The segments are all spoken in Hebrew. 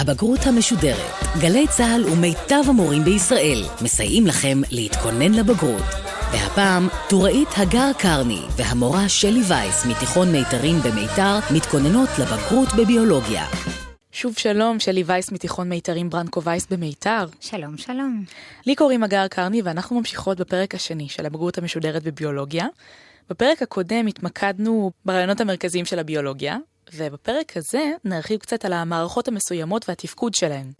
הבגרות המשודרת. גלי צה"ל ומיטב המורים בישראל מסייעים לכם להתכונן לבגרות. והפעם, טוראית הגר קרני והמורה שלי וייס מתיכון מיתרים במיתר מתכוננות לבגרות בביולוגיה. שוב שלום, שלי וייס מתיכון מיתרים ברנקו וייס במיתר. שלום, שלום. לי קוראים הגר קרני ואנחנו ממשיכות בפרק השני של הבגרות המשודרת בביולוגיה. בפרק הקודם התמקדנו ברעיונות המרכזיים של הביולוגיה, ובפרק הזה נרחיב קצת על המערכות המסוימות והתפקוד שלהן.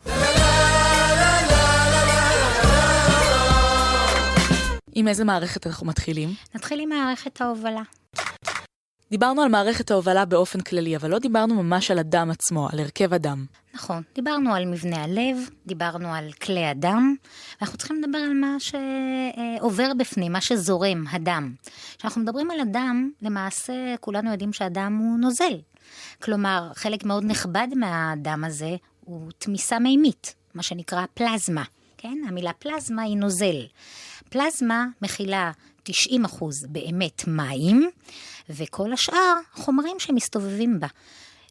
עם איזה מערכת אנחנו מתחילים? נתחיל עם מערכת ההובלה. דיברנו על מערכת ההובלה באופן כללי, אבל לא דיברנו ממש על הדם עצמו, על הרכב הדם. נכון, דיברנו על מבנה הלב, דיברנו על כלי הדם, ואנחנו צריכים לדבר על מה שעובר בפנים, מה שזורם, הדם. כשאנחנו מדברים על הדם, למעשה כולנו יודעים שהדם הוא נוזל. כלומר, חלק מאוד נכבד מהדם הזה הוא תמיסה מימית, מה שנקרא פלזמה. כן? המילה פלזמה היא נוזל. פלזמה מכילה 90 באמת מים, וכל השאר חומרים שמסתובבים בה.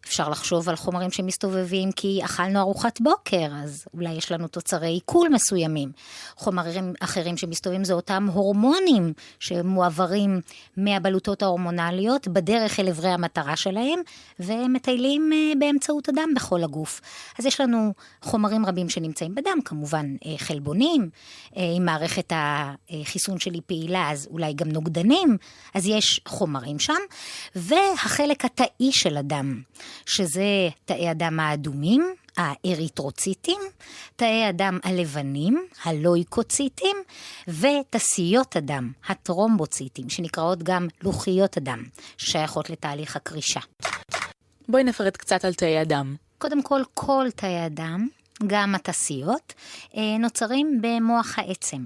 אפשר לחשוב על חומרים שמסתובבים כי אכלנו ארוחת בוקר, אז אולי יש לנו תוצרי עיכול מסוימים. חומרים אחרים שמסתובבים זה אותם הורמונים שמועברים מהבלוטות ההורמונליות בדרך אל אברי המטרה שלהם, ומטיילים אה, באמצעות הדם בכל הגוף. אז יש לנו חומרים רבים שנמצאים בדם, כמובן אה, חלבונים, אה, אם מערכת החיסון שלי פעילה, אז אולי גם נוגדנים, אז יש חומרים שם, והחלק התאי של הדם. שזה תאי הדם האדומים, האריתרוציטים, תאי הדם הלבנים, הלויקוציטים, ותסיות הדם, הטרומבוציטים, שנקראות גם לוחיות הדם, שייכות לתהליך הקרישה. בואי נפרט קצת על תאי הדם. קודם כל, כל תאי הדם, גם התסיות, אה, נוצרים במוח העצם.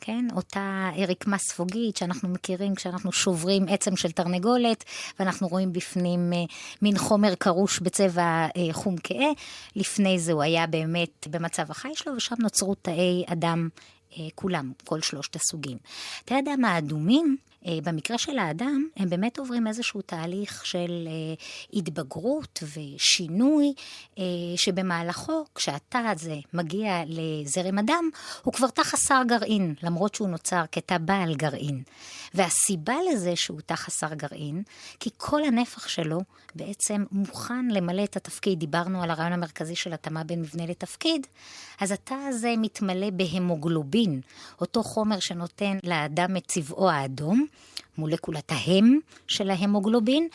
כן? אותה רקמה ספוגית שאנחנו מכירים כשאנחנו שוברים עצם של תרנגולת, ואנחנו רואים בפנים אה, מין חומר קרוש בצבע אה, חום כהה. לפני זה הוא היה באמת במצב החי שלו, ושם נוצרו תאי אדם אה, כולם, כל שלושת הסוגים. תאי הדם האדומים במקרה של האדם, הם באמת עוברים איזשהו תהליך של אה, התבגרות ושינוי, אה, שבמהלכו, כשהתא הזה מגיע לזרם הדם, הוא כבר תא חסר גרעין, למרות שהוא נוצר כתא בעל גרעין. והסיבה לזה שהוא תא חסר גרעין, כי כל הנפח שלו בעצם מוכן למלא את התפקיד. דיברנו על הרעיון המרכזי של התאמה בין מבנה לתפקיד, אז התא הזה מתמלא בהמוגלובין, אותו חומר שנותן לאדם את צבעו האדום. מולקולת ההם של ההמוגלובין,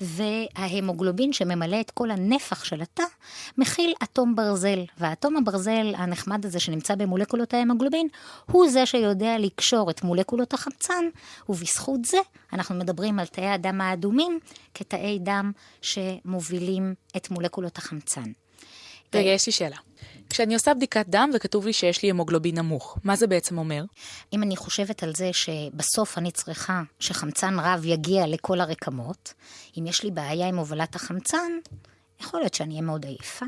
וההמוגלובין שממלא את כל הנפח של התא, מכיל אטום ברזל. והאטום הברזל הנחמד הזה שנמצא במולקולות ההמוגלובין, הוא זה שיודע לקשור את מולקולות החמצן, ובזכות זה אנחנו מדברים על תאי הדם האדומים כתאי דם שמובילים את מולקולות החמצן. רגע, יש לי שאלה. כשאני עושה בדיקת דם וכתוב לי שיש לי המוגלובין נמוך, מה זה בעצם אומר? אם אני חושבת על זה שבסוף אני צריכה שחמצן רב יגיע לכל הרקמות, אם יש לי בעיה עם הובלת החמצן, יכול להיות שאני אהיה מאוד עייפה,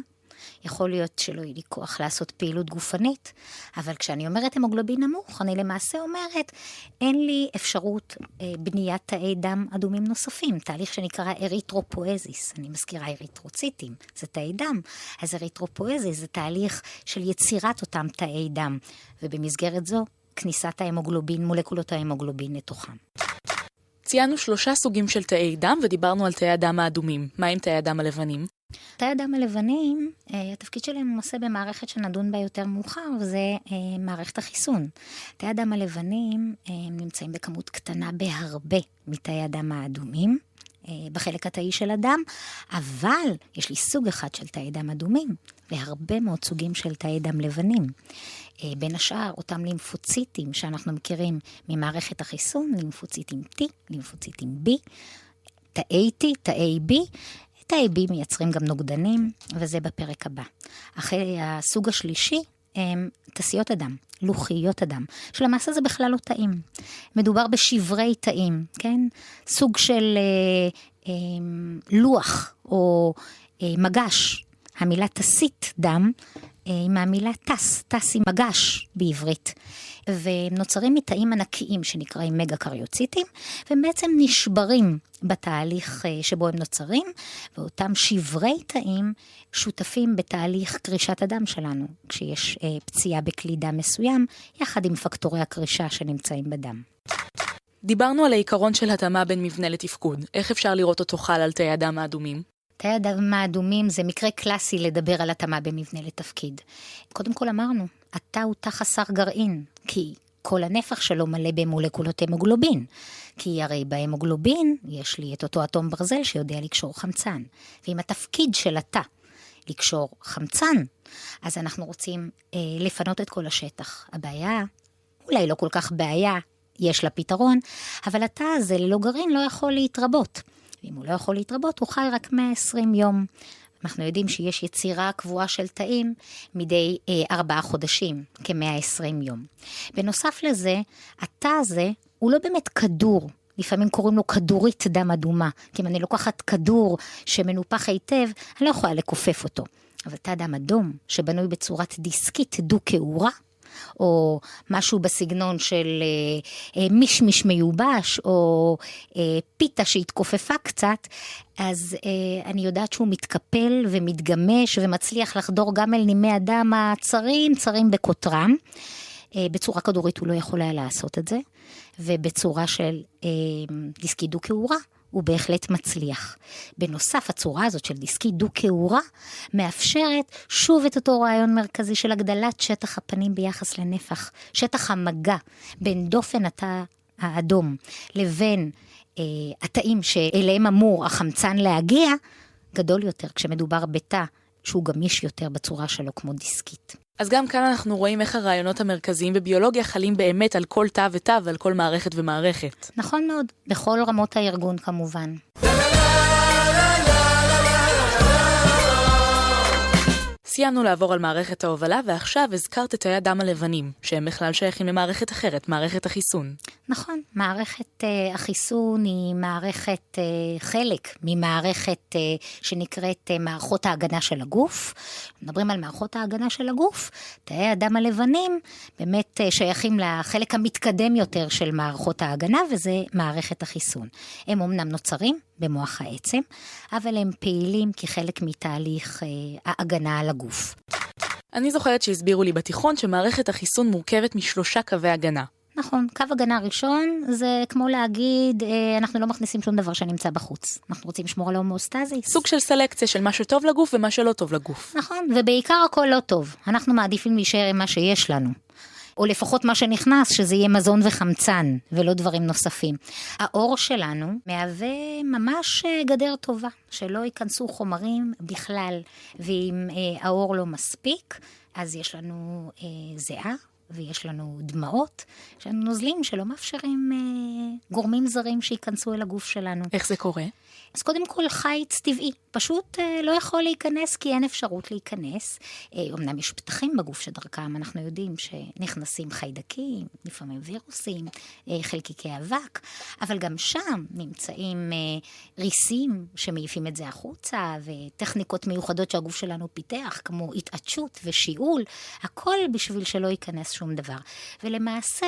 יכול להיות שלא יהיה לי כוח לעשות פעילות גופנית, אבל כשאני אומרת המוגלובין נמוך, אני למעשה אומרת, אין לי אפשרות אה, בניית תאי דם אדומים נוספים, תהליך שנקרא אריתרופואזיס, אני מזכירה אריתרוציטים, זה תאי דם, אז אריתרופואזיס זה תהליך של יצירת אותם תאי דם, ובמסגרת זו, כניסת ההמוגלובין, מולקולות ההמוגלובין לתוכם. ציינו שלושה סוגים של תאי דם ודיברנו על תאי הדם האדומים. מה עם תאי הדם הלבנים? תאי הדם הלבנים, אה, התפקיד שלהם הוא עושה במערכת שנדון בה יותר מאוחר, וזה אה, מערכת החיסון. תאי הדם הלבנים אה, נמצאים בכמות קטנה בהרבה מתאי הדם האדומים. בחלק התאי של הדם, אבל יש לי סוג אחד של תאי דם אדומים, והרבה מאוד סוגים של תאי דם לבנים. בין השאר, אותם לימפוציטים שאנחנו מכירים ממערכת החיסון, לימפוציטים T, לימפוציטים B, תאי T, תאי B, תאי B מייצרים גם נוגדנים, וזה בפרק הבא. אחרי הסוג השלישי הם תסיות הדם, לוחיות הדם, שלמעשה זה בכלל לא תאים. מדובר בשברי תאים, כן? סוג של אה, אה, לוח או אה, מגש. המילה תסית דם אה, עם המילה טס, טס עם מגש בעברית. ונוצרים מתאים ענקיים שנקראים מגה קריוציטים, והם בעצם נשברים בתהליך אה, שבו הם נוצרים, ואותם שברי תאים שותפים בתהליך קרישת הדם שלנו, כשיש אה, פציעה בכלי דם מסוים, יחד עם פקטורי הקרישה שנמצאים בדם. דיברנו על העיקרון של התאמה בין מבנה לתפקוד. איך אפשר לראות אותו חל על תאי הדם האדומים? תאי הדם האדומים זה מקרה קלאסי לדבר על התאמה במבנה לתפקיד. קודם כל אמרנו, התא הוא תא חסר גרעין, כי כל הנפח שלו מלא במולקולות המוגלובין. כי הרי בהמוגלובין יש לי את אותו אטום ברזל שיודע לקשור חמצן. ואם התפקיד של התא לקשור חמצן, אז אנחנו רוצים אה, לפנות את כל השטח. הבעיה, אולי לא כל כך בעיה, יש לה פתרון, אבל התא הזה ללא גרעין לא יכול להתרבות. ואם הוא לא יכול להתרבות, הוא חי רק 120 יום. אנחנו יודעים שיש יצירה קבועה של תאים מדי אה, ארבעה חודשים, כ-120 יום. בנוסף לזה, התא הזה הוא לא באמת כדור. לפעמים קוראים לו כדורית דם אדומה, כי אם אני לוקחת כדור שמנופח היטב, אני לא יכולה לכופף אותו. אבל תא דם אדום, שבנוי בצורת דיסקית דו-כעורה, או משהו בסגנון של אה, אה, מישמיש מיובש, או אה, פיתה שהתכופפה קצת, אז אה, אני יודעת שהוא מתקפל ומתגמש ומצליח לחדור גם אל נימי הדם הצרים, צרים בקוטרם. אה, בצורה כדורית הוא לא יכול היה לעשות את זה, ובצורה של אה, דיסקית דו-כעורה. הוא בהחלט מצליח. בנוסף, הצורה הזאת של דיסקית דו-כעורה מאפשרת שוב את אותו רעיון מרכזי של הגדלת שטח הפנים ביחס לנפח, שטח המגע בין דופן התא האדום לבין אה, התאים שאליהם אמור החמצן להגיע, גדול יותר כשמדובר בתא שהוא גמיש יותר בצורה שלו כמו דיסקית. אז גם כאן אנחנו רואים איך הרעיונות המרכזיים בביולוגיה חלים באמת על כל תא ותא ועל כל מערכת ומערכת. נכון מאוד, בכל רמות הארגון כמובן. סיימנו לעבור על מערכת ההובלה, ועכשיו הזכרת את תאי הדם הלבנים, שהם בכלל שייכים למערכת אחרת, מערכת החיסון. נכון, מערכת uh, החיסון היא מערכת, uh, חלק ממערכת uh, שנקראת uh, מערכות ההגנה של הגוף. מדברים על מערכות ההגנה של הגוף, תאי הדם הלבנים באמת uh, שייכים לחלק המתקדם יותר של מערכות ההגנה, וזה מערכת החיסון. הם אמנם נוצרים במוח העצם, אבל הם פעילים כחלק מתהליך uh, ההגנה על הגוף. אני זוכרת שהסבירו לי בתיכון שמערכת החיסון מורכבת משלושה קווי הגנה. נכון, קו הגנה ראשון זה כמו להגיד, אה, אנחנו לא מכניסים שום דבר שנמצא בחוץ. אנחנו רוצים לשמור על ההומואוסטזיס. סוג של סלקציה של מה שטוב לגוף ומה שלא טוב לגוף. נכון, ובעיקר הכל לא טוב. אנחנו מעדיפים להישאר עם מה שיש לנו. או לפחות מה שנכנס, שזה יהיה מזון וחמצן, ולא דברים נוספים. העור שלנו מהווה ממש אה, גדר טובה, שלא ייכנסו חומרים בכלל, ואם אה, העור לא מספיק, אז יש לנו אה, זיעה, ויש לנו דמעות, יש לנו נוזלים שלא מאפשרים אה, גורמים זרים שייכנסו אל הגוף שלנו. איך זה קורה? אז קודם כל חיץ טבעי, פשוט אה, לא יכול להיכנס כי אין אפשרות להיכנס. אה, אמנם יש פתחים בגוף שדרכם אנחנו יודעים שנכנסים חיידקים, לפעמים וירוסים, אה, חלקיקי אבק, אבל גם שם נמצאים אה, ריסים שמעיפים את זה החוצה, וטכניקות מיוחדות שהגוף שלנו פיתח, כמו התעטשות ושיעול, הכל בשביל שלא ייכנס שום דבר. ולמעשה,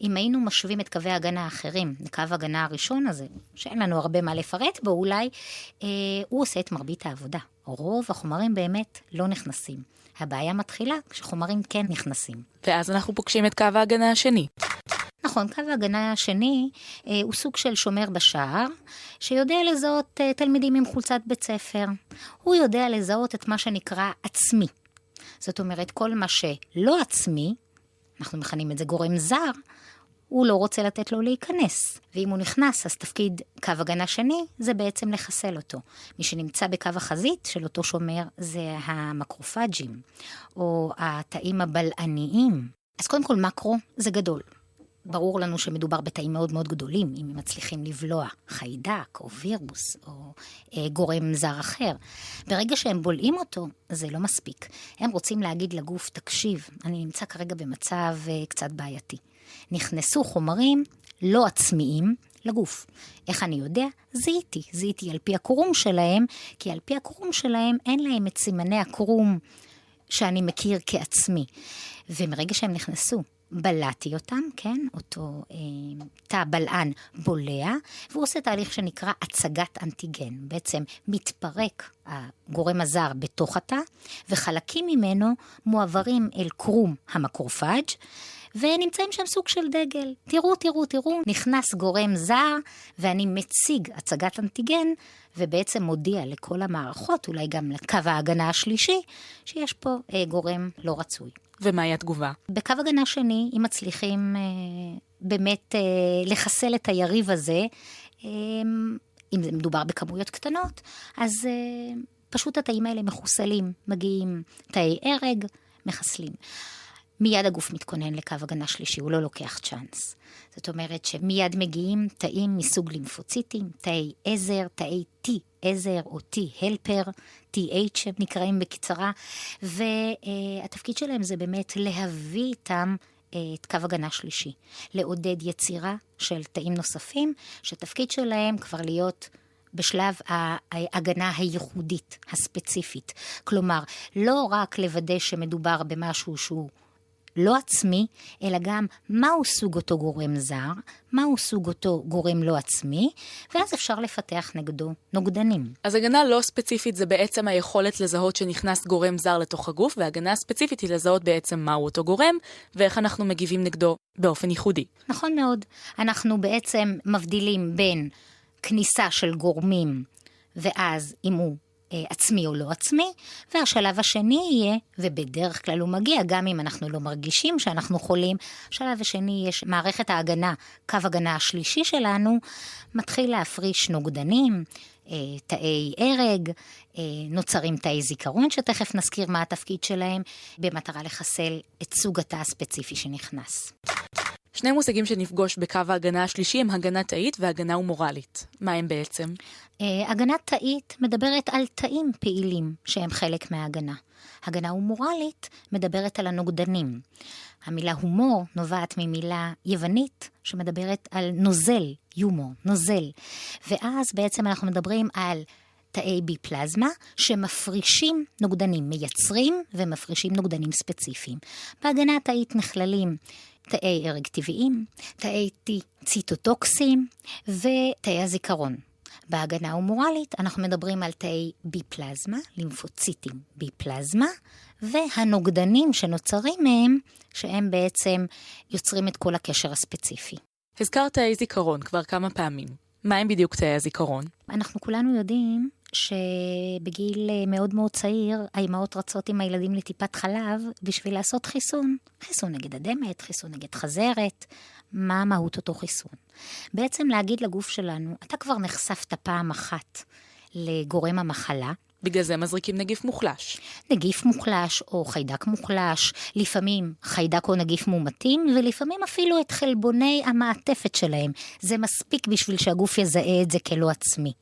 אם היינו משווים את קווי ההגנה האחרים לקו ההגנה הראשון הזה, שאין לנו הרבה מה לפרט בו אולי, אה, הוא עושה את מרבית העבודה. רוב החומרים באמת לא נכנסים. הבעיה מתחילה כשחומרים כן נכנסים. ואז אנחנו פוגשים את קו ההגנה השני. נכון, קו ההגנה השני אה, הוא סוג של שומר בשער, שיודע לזהות אה, תלמידים עם חולצת בית ספר. הוא יודע לזהות את מה שנקרא עצמי. זאת אומרת, כל מה שלא עצמי, אנחנו מכנים את זה גורם זר, הוא לא רוצה לתת לו להיכנס. ואם הוא נכנס, אז תפקיד קו הגנה שני זה בעצם לחסל אותו. מי שנמצא בקו החזית של אותו שומר זה המקרופג'ים, או התאים הבלעניים. אז קודם כל מקרו זה גדול. ברור לנו שמדובר בתאים מאוד מאוד גדולים, אם הם מצליחים לבלוע חיידק או וירוס או אה, גורם זר אחר. ברגע שהם בולעים אותו, זה לא מספיק. הם רוצים להגיד לגוף, תקשיב, אני נמצא כרגע במצב אה, קצת בעייתי. נכנסו חומרים לא עצמיים לגוף. איך אני יודע? זיהיתי. זיהיתי על פי הקרום שלהם, כי על פי הקרום שלהם אין להם את סימני הקרום שאני מכיר כעצמי. ומרגע שהם נכנסו, בלעתי אותם, כן? אותו אה, תא בלען בולע, והוא עושה תהליך שנקרא הצגת אנטיגן. בעצם מתפרק הגורם הזר בתוך התא, וחלקים ממנו מועברים אל קרום המקרופאג', ונמצאים שם סוג של דגל. תראו, תראו, תראו, נכנס גורם זר, ואני מציג הצגת אנטיגן, ובעצם מודיע לכל המערכות, אולי גם לקו ההגנה השלישי, שיש פה אה, גורם לא רצוי. ומהי התגובה? בקו הגנה שני, אם מצליחים אה, באמת אה, לחסל את היריב הזה, אה, אם זה מדובר בכמויות קטנות, אז אה, פשוט התאים האלה מחוסלים, מגיעים תאי הרג, מחסלים. מיד הגוף מתכונן לקו הגנה שלישי, הוא לא לוקח צ'אנס. זאת אומרת שמיד מגיעים תאים מסוג לימפוציטים, תאי עזר, תאי T עזר או T הלפר, TH הם נקראים בקצרה, והתפקיד שלהם זה באמת להביא איתם אה, את קו הגנה שלישי, לעודד יצירה של תאים נוספים, שהתפקיד שלהם כבר להיות בשלב ההגנה הייחודית, הספציפית. כלומר, לא רק לוודא שמדובר במשהו שהוא לא עצמי, אלא גם מהו סוג אותו גורם זר, מהו סוג אותו גורם לא עצמי, ואז אפשר לפתח נגדו נוגדנים. אז הגנה לא ספציפית זה בעצם היכולת לזהות שנכנס גורם זר לתוך הגוף, והגנה ספציפית היא לזהות בעצם מהו אותו גורם, ואיך אנחנו מגיבים נגדו באופן ייחודי. נכון מאוד. אנחנו בעצם מבדילים בין כניסה של גורמים, ואז אם הוא עצמי או לא עצמי, והשלב השני יהיה, ובדרך כלל הוא מגיע, גם אם אנחנו לא מרגישים שאנחנו חולים, השלב השני יש מערכת ההגנה, קו הגנה השלישי שלנו, מתחיל להפריש נוגדנים, אה, תאי הרג, אה, נוצרים תאי זיכרון, שתכף נזכיר מה התפקיד שלהם, במטרה לחסל את סוג התא הספציפי שנכנס. שני מושגים שנפגוש בקו ההגנה השלישי הם הגנה תאית והגנה הומורלית. מה הם בעצם? Uh, הגנה תאית מדברת על תאים פעילים שהם חלק מההגנה. הגנה הומורלית מדברת על הנוגדנים. המילה הומור נובעת ממילה יוונית שמדברת על נוזל, יומור, נוזל. ואז בעצם אנחנו מדברים על תאי בי פלזמה שמפרישים נוגדנים, מייצרים ומפרישים נוגדנים ספציפיים. בהגנה התאית נכללים תאי הרג טבעיים, תאי T ציטוטוקסים ותאי הזיכרון. בהגנה ההומורלית אנחנו מדברים על תאי בי פלזמה, לימפוציטים בי פלזמה, והנוגדנים שנוצרים מהם, שהם בעצם יוצרים את כל הקשר הספציפי. הזכרת תאי זיכרון כבר כמה פעמים. מה הם בדיוק תאי הזיכרון? אנחנו כולנו יודעים שבגיל אה, מאוד מאוד צעיר, האימהות רצות עם הילדים לטיפת חלב בשביל לעשות חיסון. חיסון נגד אדמת, חיסון נגד חזרת, מה מהות אותו חיסון. בעצם להגיד לגוף שלנו, אתה כבר נחשפת פעם אחת לגורם המחלה, בגלל זה מזריקים נגיף מוחלש. נגיף מוחלש או חיידק מוחלש, לפעמים חיידק או נגיף מומתים, ולפעמים אפילו את חלבוני המעטפת שלהם. זה מספיק בשביל שהגוף יזהה את זה כלא עצמי.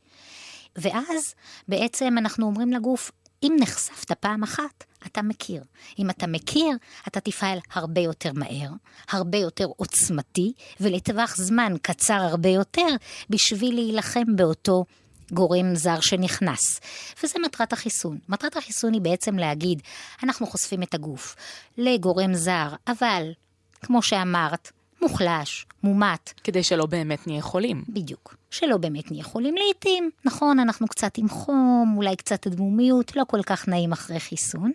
ואז בעצם אנחנו אומרים לגוף, אם נחשפת פעם אחת, אתה מכיר. אם אתה מכיר, אתה תפעל הרבה יותר מהר, הרבה יותר עוצמתי, ולטווח זמן קצר הרבה יותר, בשביל להילחם באותו גורם זר שנכנס. וזה מטרת החיסון. מטרת החיסון היא בעצם להגיד, אנחנו חושפים את הגוף לגורם זר, אבל, כמו שאמרת, מוחלש, מומת. כדי שלא באמת נהיה חולים. בדיוק. שלא באמת נהיה חולים לעיתים. נכון, אנחנו קצת עם חום, אולי קצת אדמומיות, לא כל כך נעים אחרי חיסון.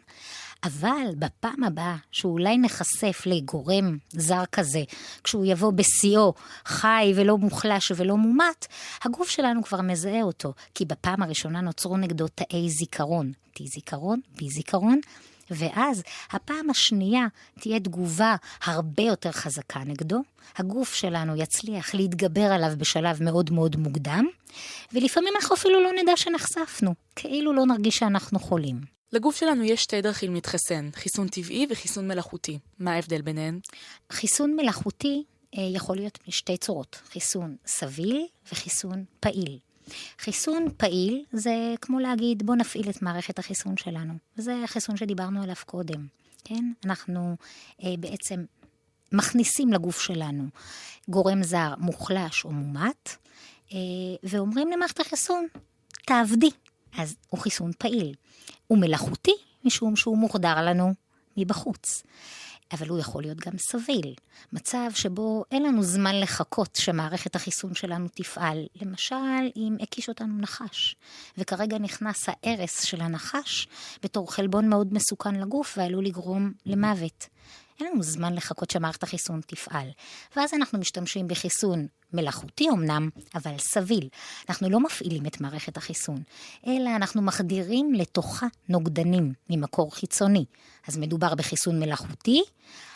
אבל בפעם הבאה שאולי נחשף לגורם זר כזה, כשהוא יבוא בשיאו חי ולא מוחלש ולא מומת, הגוף שלנו כבר מזהה אותו, כי בפעם הראשונה נוצרו נגדו תאי זיכרון, T זיכרון, B זיכרון, ואז הפעם השנייה תהיה תגובה הרבה יותר חזקה נגדו, הגוף שלנו יצליח להתגבר עליו בשלב מאוד מאוד מוקדם, ולפעמים אנחנו אפילו לא נדע שנחשפנו, כאילו לא נרגיש שאנחנו חולים. לגוף שלנו יש שתי דרכים להתחסן, חיסון טבעי וחיסון מלאכותי. מה ההבדל ביניהן? חיסון מלאכותי אה, יכול להיות משתי צורות, חיסון סביל וחיסון פעיל. חיסון פעיל זה כמו להגיד בוא נפעיל את מערכת החיסון שלנו. זה החיסון שדיברנו עליו קודם, כן? אנחנו אה, בעצם מכניסים לגוף שלנו גורם זר מוחלש או מומת, אה, ואומרים למערכת החיסון, תעבדי. אז הוא חיסון פעיל. הוא מלאכותי משום שהוא מוחדר לנו מבחוץ. אבל הוא יכול להיות גם סביל. מצב שבו אין לנו זמן לחכות שמערכת החיסון שלנו תפעל. למשל, אם הקיש אותנו נחש, וכרגע נכנס ההרס של הנחש בתור חלבון מאוד מסוכן לגוף ועלול לגרום למוות. אין לנו זמן לחכות שמערכת החיסון תפעל. ואז אנחנו משתמשים בחיסון מלאכותי אמנם, אבל סביל. אנחנו לא מפעילים את מערכת החיסון, אלא אנחנו מחדירים לתוכה נוגדנים ממקור חיצוני. אז מדובר בחיסון מלאכותי,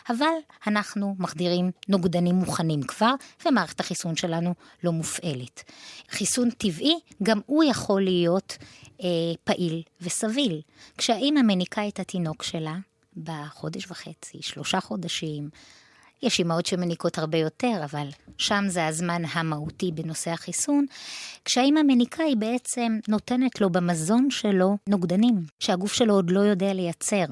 אבל אנחנו מחדירים נוגדנים מוכנים כבר, ומערכת החיסון שלנו לא מופעלת. חיסון טבעי, גם הוא יכול להיות אה, פעיל וסביל. כשהאימא מניקה את התינוק שלה, בחודש וחצי, שלושה חודשים. יש אימהות שמניקות הרבה יותר, אבל שם זה הזמן המהותי בנושא החיסון. כשהאימא מניקה היא בעצם נותנת לו במזון שלו נוגדנים, שהגוף שלו עוד לא יודע לייצר.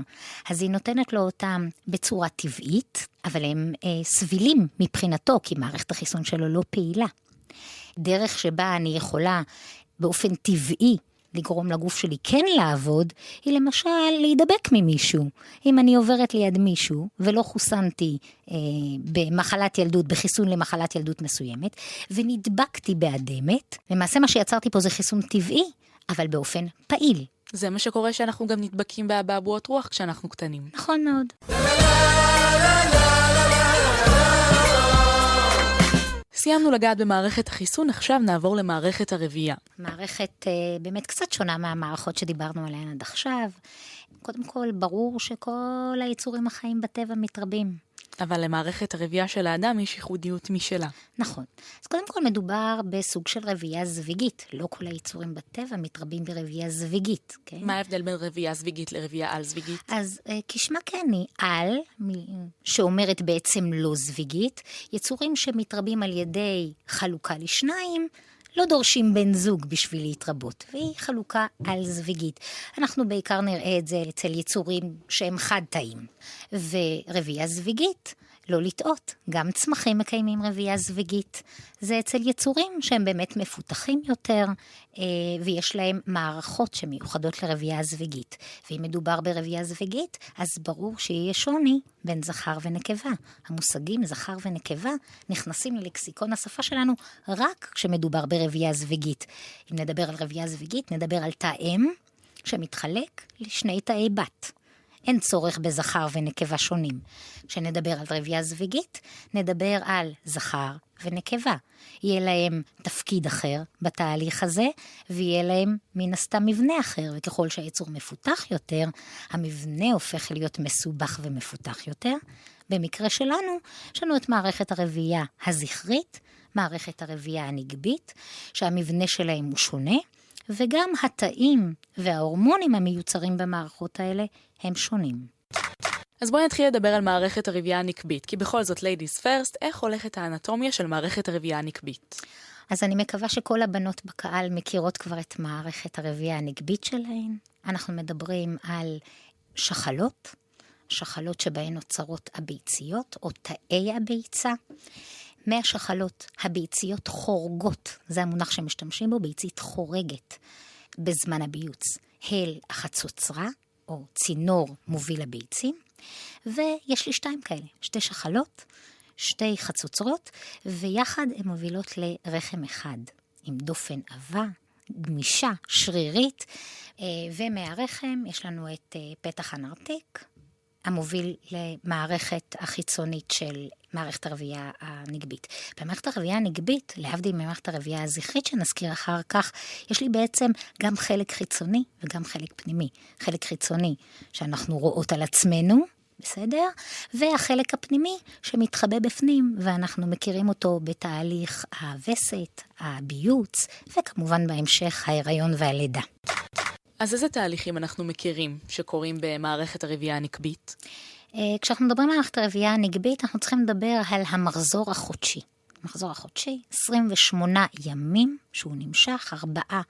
אז היא נותנת לו אותם בצורה טבעית, אבל הם אה, סבילים מבחינתו, כי מערכת החיסון שלו לא פעילה. דרך שבה אני יכולה באופן טבעי לגרום לגוף שלי כן לעבוד, היא למשל להידבק ממישהו. אם אני עוברת ליד מישהו ולא חוסנתי אה, במחלת ילדות, בחיסון למחלת ילדות מסוימת, ונדבקתי באדמת, למעשה מה שיצרתי פה זה חיסון טבעי, אבל באופן פעיל. זה מה שקורה שאנחנו גם נדבקים באבעבועות רוח כשאנחנו קטנים. נכון מאוד. סיימנו לגעת במערכת החיסון, עכשיו נעבור למערכת הרבייה. מערכת אה, באמת קצת שונה מהמערכות שדיברנו עליהן עד עכשיו. קודם כל, ברור שכל היצורים החיים בטבע מתרבים. אבל למערכת הרבייה של האדם יש ייחודיות משלה. נכון. אז קודם כל מדובר בסוג של רבייה זוויגית. לא כל היצורים בטבע מתרבים ברבייה זוויגית, כן? מה ההבדל בין רבייה זוויגית לרבייה על-זוויגית? אז אה, כשמה כן היא על, שאומרת בעצם לא זוויגית, יצורים שמתרבים על ידי חלוקה לשניים, לא דורשים בן זוג בשביל להתרבות, והיא חלוקה על-זוויגית. אנחנו בעיקר נראה את זה אצל יצורים שהם חד-תאים. ורבייה זוויגית, לא לטעות, גם צמחים מקיימים רבייה זוויגית. זה אצל יצורים שהם באמת מפותחים יותר, אה, ויש להם מערכות שמיוחדות לרבייה זוויגית. ואם מדובר ברבייה זוויגית, אז ברור שיהיה שוני בין זכר ונקבה. המושגים זכר ונקבה נכנסים ללקסיקון השפה שלנו רק כשמדובר ברבייה זוויגית. אם נדבר על רבייה זוויגית, נדבר על תא אם שמתחלק לשני תאי בת. אין צורך בזכר ונקבה שונים. כשנדבר על רבייה זוויגית, נדבר על זכר ונקבה. יהיה להם תפקיד אחר בתהליך הזה, ויהיה להם מן הסתם מבנה אחר, וככל שהיצור מפותח יותר, המבנה הופך להיות מסובך ומפותח יותר. במקרה שלנו, יש לנו את מערכת הרבייה הזכרית, מערכת הרבייה הנגבית, שהמבנה שלהם הוא שונה, וגם התאים וההורמונים המיוצרים במערכות האלה הם שונים. אז בואי נתחיל לדבר על מערכת הרבייה הנקבית, כי בכל זאת, ladies first, איך הולכת האנטומיה של מערכת הרבייה הנקבית? אז אני מקווה שכל הבנות בקהל מכירות כבר את מערכת הרבייה הנקבית שלהן. אנחנו מדברים על שחלות, שחלות שבהן נוצרות הביציות או תאי הביצה. מהשחלות הביציות חורגות, זה המונח שמשתמשים בו, ביצית חורגת בזמן הביוץ, אל החצוצרה, או צינור מוביל הביצים, ויש לי שתיים כאלה, שתי שחלות, שתי חצוצרות, ויחד הן מובילות לרחם אחד, עם דופן עבה, גמישה, שרירית, אה, ומהרחם יש לנו את אה, פתח הנרתיק, המוביל למערכת החיצונית של מערכת הרבייה הנגבית. במערכת הרבייה הנגבית, להבדיל ממערכת הרבייה הזכרית שנזכיר אחר כך, יש לי בעצם גם חלק חיצוני וגם חלק פנימי. חלק חיצוני שאנחנו רואות על עצמנו, בסדר? והחלק הפנימי שמתחבא בפנים, ואנחנו מכירים אותו בתהליך הווסת, הביוץ, וכמובן בהמשך ההיריון והלידה. אז איזה תהליכים אנחנו מכירים שקורים במערכת הרבייה הנקבית? אה, כשאנחנו מדברים על מערכת הרבייה הנגבית, אנחנו צריכים לדבר על המחזור החודשי. המחזור החודשי, 28 ימים שהוא נמשך, ארבעה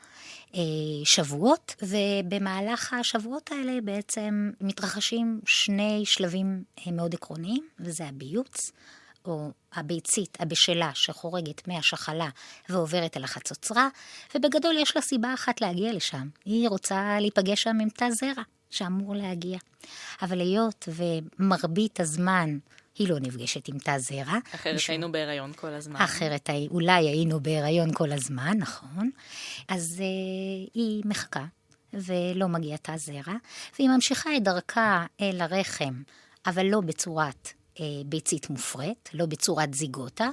אה, שבועות, ובמהלך השבועות האלה בעצם מתרחשים שני שלבים אה, מאוד עקרוניים, וזה הביוץ. או הביצית הבשלה שחורגת מהשחלה ועוברת אל החצוצרה, ובגדול יש לה סיבה אחת להגיע לשם. היא רוצה להיפגש שם עם תא זרע. שאמור להגיע. אבל היות ומרבית הזמן היא לא נפגשת עם תא זרע. אחרת משום... היינו בהיריון כל הזמן. אחרת אולי היינו בהיריון כל הזמן, נכון. אז uh, היא מחכה, ולא מגיע תא זרע, והיא ממשיכה את דרכה אל הרחם, אבל לא בצורת אה, ביצית מופרית, לא בצורת זיגוטה,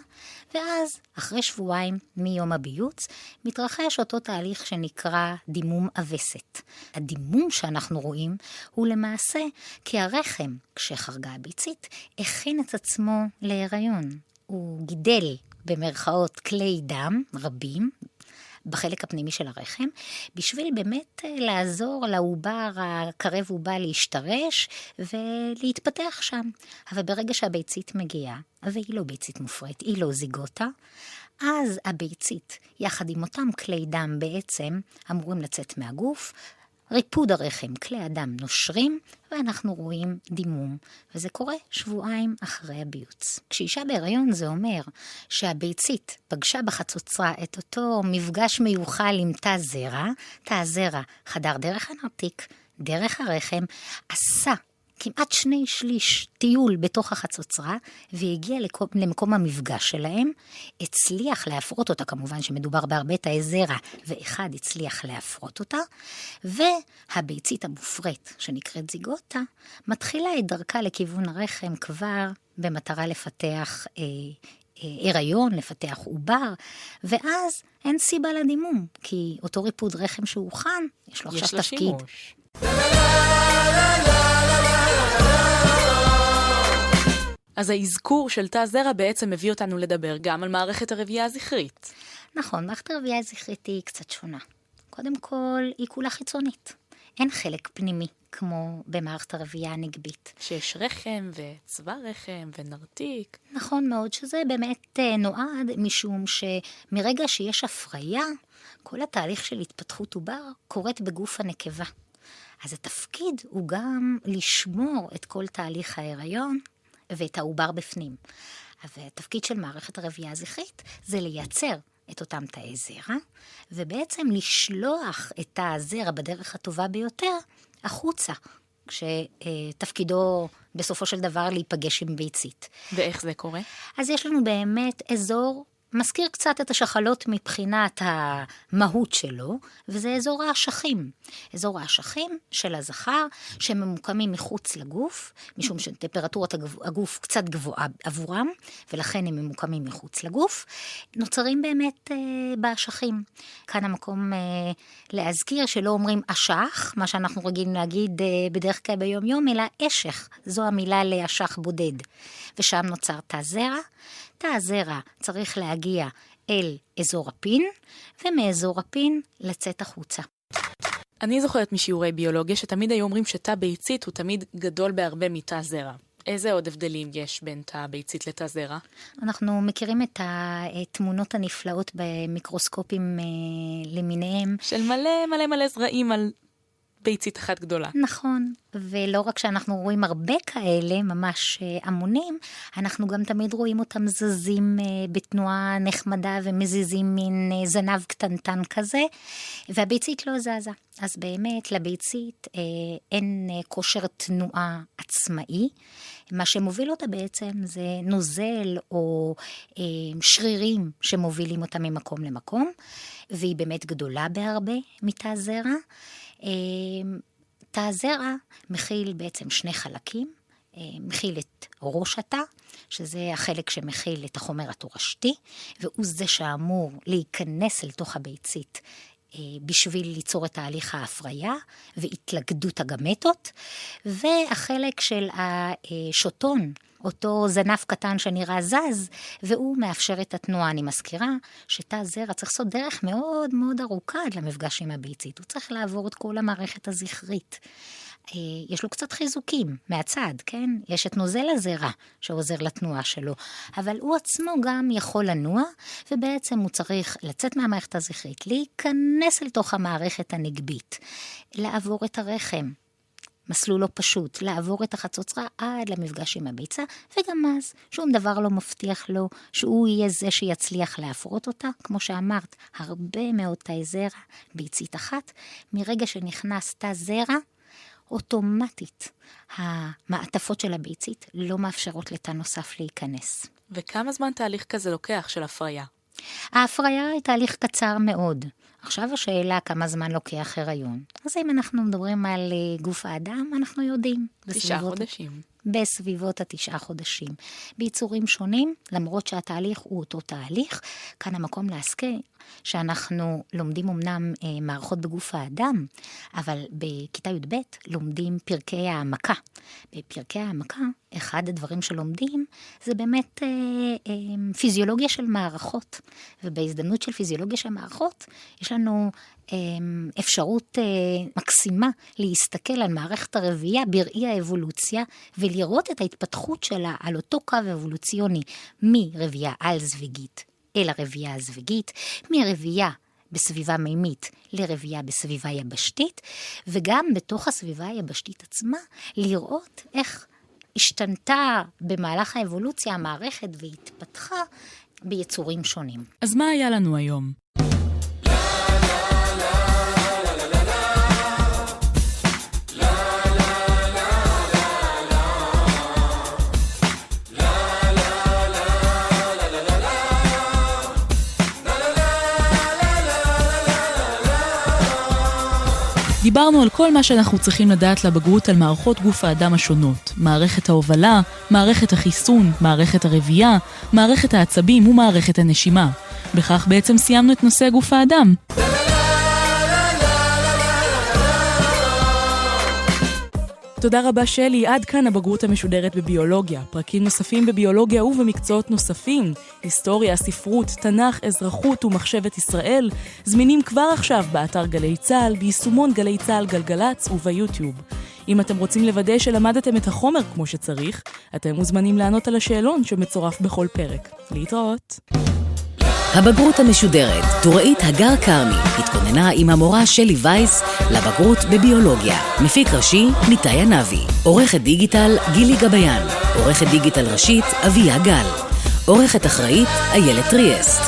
ואז, אחרי שבועיים מיום הביוץ, מתרחש אותו תהליך שנקרא דימום הווסת. הדימום שאנחנו רואים הוא למעשה כי הרחם, כשחרגה הביצית, הכין את עצמו להיריון. הוא גידל במרכאות כלי דם רבים, בחלק הפנימי של הרחם, בשביל באמת אה, לעזור לעובר הקרב עובה להשתרש ולהתפתח שם. אבל ברגע שהביצית מגיעה, והיא לא ביצית מופרית, היא לא זיגוטה, אז הביצית, יחד עם אותם כלי דם בעצם, אמורים לצאת מהגוף, ריפוד הרחם, כלי הדם נושרים, ואנחנו רואים דימום, וזה קורה שבועיים אחרי הביוץ. כשאישה בהיריון זה אומר שהביצית פגשה בחצוצרה את אותו מפגש מיוחל עם תא זרע, תא הזרע חדר דרך הנרתיק, דרך הרחם, עשה כמעט שני שליש טיול בתוך החצוצרה, והגיע למקום המפגש שלהם, הצליח להפרות אותה, כמובן שמדובר בהרבה תאי זרע, ואחד הצליח להפרות אותה, והביצית המופרית, שנקראת זיגוטה, מתחילה את דרכה לכיוון הרחם כבר במטרה לפתח אה, אה, הריון, לפתח עובר, ואז אין סיבה לדימום, כי אותו ריפוד רחם שהוכן, יש לו עכשיו תפקיד. יש לו שימוש. אז האזכור של תא זרע בעצם מביא אותנו לדבר גם על מערכת הרבייה הזכרית. נכון, מערכת הרבייה הזכרית היא קצת שונה. קודם כל, היא כולה חיצונית. אין חלק פנימי, כמו במערכת הרבייה הנגבית. שיש רחם וצבא רחם ונרתיק. נכון מאוד, שזה באמת אה, נועד משום שמרגע שיש הפריה, כל התהליך של התפתחות עובר קורית בגוף הנקבה. אז התפקיד הוא גם לשמור את כל תהליך ההיריון ואת העובר בפנים. והתפקיד של מערכת הרבייה הזכרית זה לייצר את אותם תאי זרע, ובעצם לשלוח את תא הזרע בדרך הטובה ביותר החוצה, כשתפקידו בסופו של דבר להיפגש עם ביצית. ואיך זה קורה? אז יש לנו באמת אזור מזכיר קצת את השחלות מבחינת המהות שלו, וזה אזור האשכים. אזור האשכים של הזכר, שממוקמים מחוץ לגוף, משום שטמפרטורת הגוף קצת גבוהה עבורם, ולכן הם ממוקמים מחוץ לגוף, נוצרים באמת אה, באשכים. כאן המקום אה, להזכיר שלא אומרים אשך, מה שאנחנו רגילים להגיד אה, בדרך כלל ביום-יום, אלא אשך, זו המילה לאשך בודד. ושם נוצר תא זרע. תא הזרע צריך להגיע אל אזור הפין, ומאזור הפין לצאת החוצה. אני זוכרת משיעורי ביולוגיה שתמיד היו אומרים שתא ביצית הוא תמיד גדול בהרבה מתא זרע. איזה עוד הבדלים יש בין תא ביצית לתא זרע? אנחנו מכירים את התמונות הנפלאות במיקרוסקופים אה, למיניהם. של מלא מלא מלא זרעים על ביצית אחת גדולה. נכון, ולא רק שאנחנו רואים הרבה כאלה, ממש אה, המונים, אנחנו גם תמיד רואים אותם זזים אה, בתנועה נחמדה ומזיזים מין אה, זנב קטנטן כזה, והביצית לא זזה. אז באמת לביצית אין כושר תנועה עצמאי. מה שמוביל אותה בעצם זה נוזל או שרירים שמובילים אותה ממקום למקום, והיא באמת גדולה בהרבה מתא זרע. אמ, תא הזרע מכיל בעצם שני חלקים, אה, מכיל את ראש התא, שזה החלק שמכיל את החומר התורשתי, והוא זה שאמור להיכנס אל תוך הביצית בשביל ליצור את תהליך ההפריה והתלכדות הגמטות, והחלק של השוטון, אותו זנב קטן שנראה זז, והוא מאפשר את התנועה. אני מזכירה שתא זרע צריך לעשות דרך מאוד מאוד ארוכה עד למפגש עם הביצית. הוא צריך לעבור את כל המערכת הזכרית. אה, יש לו קצת חיזוקים מהצד, כן? יש את נוזל הזרע שעוזר לתנועה שלו, אבל הוא עצמו גם יכול לנוע, ובעצם הוא צריך לצאת מהמערכת הזכרית, להיכנס אל תוך המערכת הנגבית, לעבור את הרחם, מסלול לא פשוט, לעבור את החצוצרה עד למפגש עם הביצה, וגם אז שום דבר לא מבטיח לו שהוא יהיה זה שיצליח להפרות אותה. כמו שאמרת, הרבה מאוד תאי זרע, ביצית אחת. מרגע שנכנס תא זרע, אוטומטית המעטפות של הביצית לא מאפשרות לתא נוסף להיכנס. וכמה זמן תהליך כזה לוקח של הפריה? ההפריה היא תהליך קצר מאוד. עכשיו השאלה כמה זמן לוקח הריון. אז אם אנחנו מדברים על אה, גוף האדם, אנחנו יודעים. תשעה חודשים. בסביבות התשעה חודשים. ביצורים שונים, למרות שהתהליך הוא אותו תהליך, כאן המקום להזכיר שאנחנו לומדים אמנם אה, מערכות בגוף האדם, אבל בכיתה י"ב לומדים פרקי העמקה. בפרקי העמקה, אחד הדברים שלומדים זה באמת אה, אה, פיזיולוגיה של מערכות. ובהזדמנות של פיזיולוגיה של מערכות, יש לנו אפשרות אה, מקסימה להסתכל על מערכת הרבייה בראי האבולוציה ולראות את ההתפתחות שלה על אותו קו אבולוציוני מרבייה על-זוויגית אל הרבייה הזוויגית, מרבייה בסביבה מימית לרבייה בסביבה יבשתית, וגם בתוך הסביבה היבשתית עצמה, לראות איך השתנתה במהלך האבולוציה המערכת והתפתחה ביצורים שונים. אז מה היה לנו היום? דיברנו על כל מה שאנחנו צריכים לדעת לבגרות על מערכות גוף האדם השונות. מערכת ההובלה, מערכת החיסון, מערכת הרבייה, מערכת העצבים ומערכת הנשימה. בכך בעצם סיימנו את נושא גוף האדם. תודה רבה שלי, עד כאן הבגרות המשודרת בביולוגיה. פרקים נוספים בביולוגיה ובמקצועות נוספים, היסטוריה, ספרות, תנ"ך, אזרחות ומחשבת ישראל, זמינים כבר עכשיו באתר גלי צה"ל, ביישומון גלי צה"ל גלגלצ וביוטיוב. אם אתם רוצים לוודא שלמדתם את החומר כמו שצריך, אתם מוזמנים לענות על השאלון שמצורף בכל פרק. להתראות. הבגרות המשודרת, טוראית הגר כרמי, התכוננה עם המורה שלי וייס לבגרות בביולוגיה. מפיק ראשי, ניתאי ענבי. עורכת דיגיטל, גילי גביין. עורכת דיגיטל ראשית, אביה גל. עורכת אחראית, איילת טריאסט.